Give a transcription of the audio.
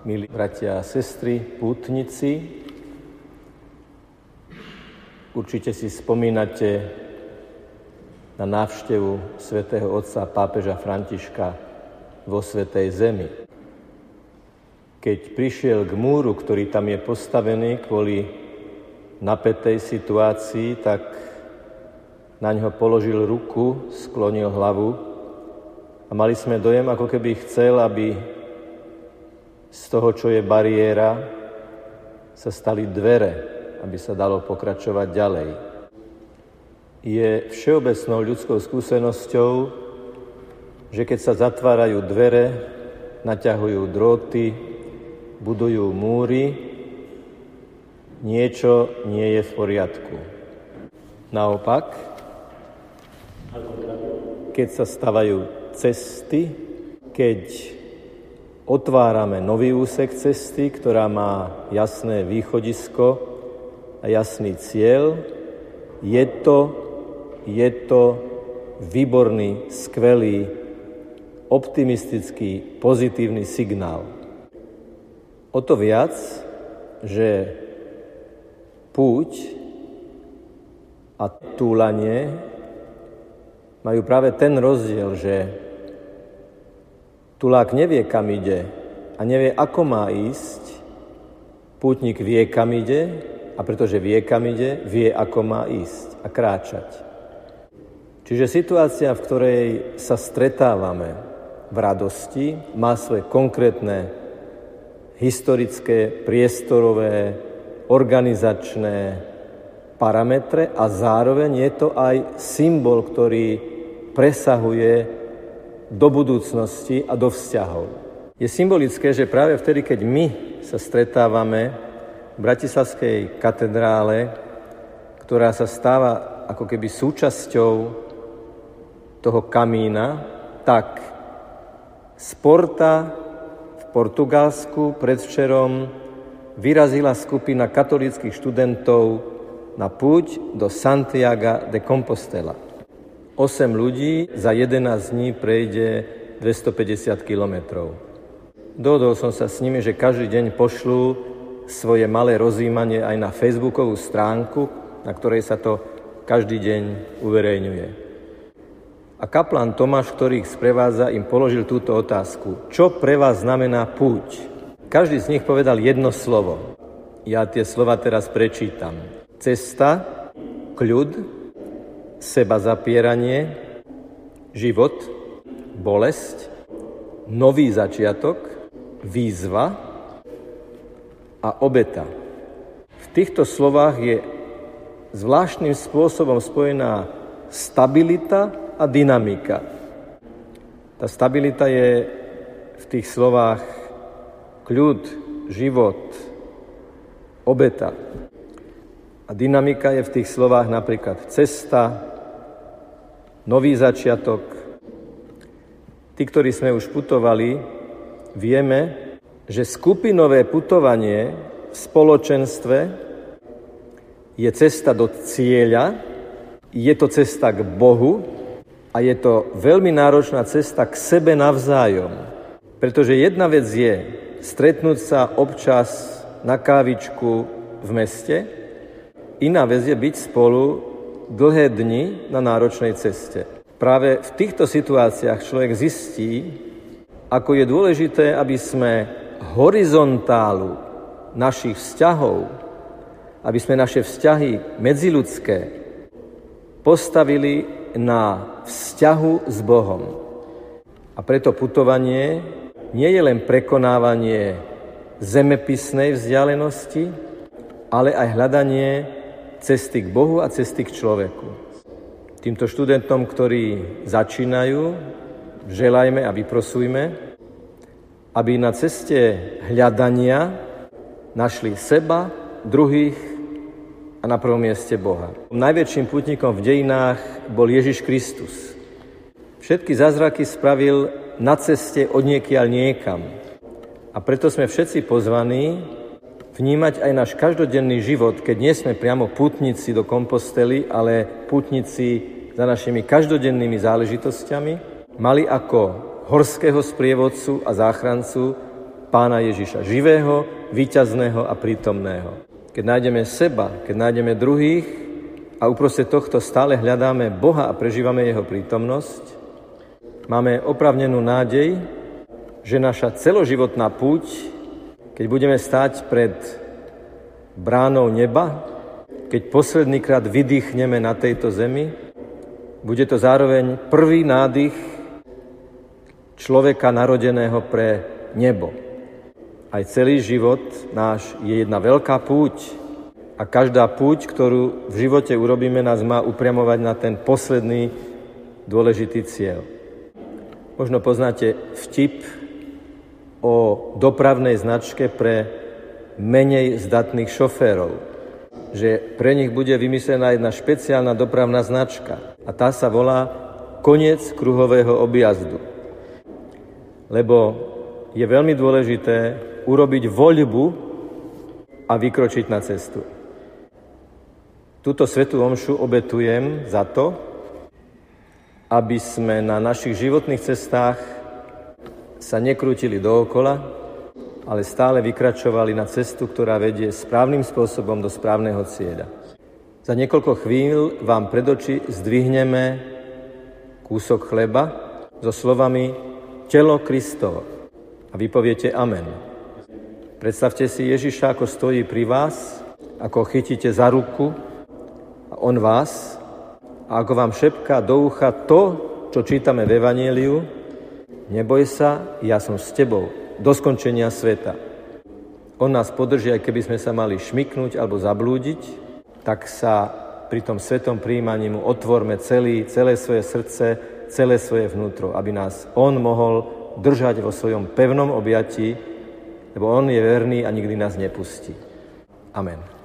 milí bratia a sestry, pútnici. Určite si spomínate na návštevu svätého otca pápeža Františka vo Svetej Zemi. Keď prišiel k múru, ktorý tam je postavený kvôli napätej situácii, tak na ňo položil ruku, sklonil hlavu a mali sme dojem, ako keby chcel, aby z toho, čo je bariéra, sa stali dvere, aby sa dalo pokračovať ďalej. Je všeobecnou ľudskou skúsenosťou, že keď sa zatvárajú dvere, naťahujú dróty, budujú múry, niečo nie je v poriadku. Naopak, keď sa stavajú cesty, keď otvárame nový úsek cesty, ktorá má jasné východisko, a jasný cieľ, je to, je to výborný, skvelý, optimistický, pozitívny signál. O to viac, že púť a túlanie majú práve ten rozdiel, že tulák nevie, kam ide a nevie, ako má ísť, pútnik vie, kam ide a pretože vie, kam ide, vie, ako má ísť a kráčať. Čiže situácia, v ktorej sa stretávame v radosti, má svoje konkrétne historické, priestorové, organizačné parametre a zároveň je to aj symbol, ktorý presahuje do budúcnosti a do vzťahov. Je symbolické, že práve vtedy, keď my sa stretávame v Bratislavskej katedrále, ktorá sa stáva ako keby súčasťou toho kamína, tak sporta v Portugalsku predvčerom vyrazila skupina katolíckých študentov na púť do Santiago de Compostela. 8 ľudí za 11 dní prejde 250 kilometrov. Dodol som sa s nimi, že každý deň pošlú svoje malé rozjímanie aj na facebookovú stránku, na ktorej sa to každý deň uverejňuje. A kaplan Tomáš, ktorý ich sprevádza, im položil túto otázku. Čo pre vás znamená púť? Každý z nich povedal jedno slovo. Ja tie slova teraz prečítam. Cesta, kľud, seba zapieranie, život, bolesť, nový začiatok, výzva, a obeta. V týchto slovách je zvláštnym spôsobom spojená stabilita a dynamika. Tá stabilita je v tých slovách kľud, život, obeta. A dynamika je v tých slovách napríklad cesta, nový začiatok. Tí, ktorí sme už putovali, vieme, že skupinové putovanie v spoločenstve je cesta do cieľa, je to cesta k Bohu a je to veľmi náročná cesta k sebe navzájom. Pretože jedna vec je stretnúť sa občas na kávičku v meste, iná vec je byť spolu dlhé dni na náročnej ceste. Práve v týchto situáciách človek zistí, ako je dôležité, aby sme horizontálu našich vzťahov, aby sme naše vzťahy medziludské postavili na vzťahu s Bohom. A preto putovanie nie je len prekonávanie zemepisnej vzdialenosti, ale aj hľadanie cesty k Bohu a cesty k človeku. Týmto študentom, ktorí začínajú, želajme a vyprosujme, aby na ceste hľadania našli seba, druhých a na prvom mieste Boha. Najväčším putníkom v dejinách bol Ježiš Kristus. Všetky zázraky spravil na ceste od niekiaľ niekam. A preto sme všetci pozvaní vnímať aj náš každodenný život, keď nie sme priamo putníci do kompostely, ale putníci za našimi každodennými záležitosťami, mali ako horského sprievodcu a záchrancu pána Ježiša, živého, víťazného a prítomného. Keď nájdeme seba, keď nájdeme druhých a uprostred tohto stále hľadáme Boha a prežívame Jeho prítomnosť, máme opravnenú nádej, že naša celoživotná púť, keď budeme stáť pred bránou neba, keď poslednýkrát vydýchneme na tejto zemi, bude to zároveň prvý nádych človeka narodeného pre nebo. Aj celý život náš je jedna veľká púť a každá púť, ktorú v živote urobíme, nás má upriamovať na ten posledný dôležitý cieľ. Možno poznáte vtip o dopravnej značke pre menej zdatných šoférov, že pre nich bude vymyslená jedna špeciálna dopravná značka a tá sa volá koniec kruhového objazdu lebo je veľmi dôležité urobiť voľbu a vykročiť na cestu. Túto svetú omšu obetujem za to, aby sme na našich životných cestách sa nekrútili dookola, ale stále vykračovali na cestu, ktorá vedie správnym spôsobom do správneho cieľa. Za niekoľko chvíľ vám pred oči zdvihneme kúsok chleba so slovami telo Kristovo. A vy poviete Amen. Predstavte si Ježiša, ako stojí pri vás, ako chytíte za ruku a on vás a ako vám šepká do ucha to, čo čítame v Evangeliu, neboj sa, ja som s tebou, do skončenia sveta. On nás podrží, aj keby sme sa mali šmiknúť alebo zablúdiť, tak sa pri tom svetom príjmaní mu otvorme celý, celé svoje srdce, celé svoje vnútro, aby nás On mohol držať vo svojom pevnom objatí, lebo On je verný a nikdy nás nepustí. Amen.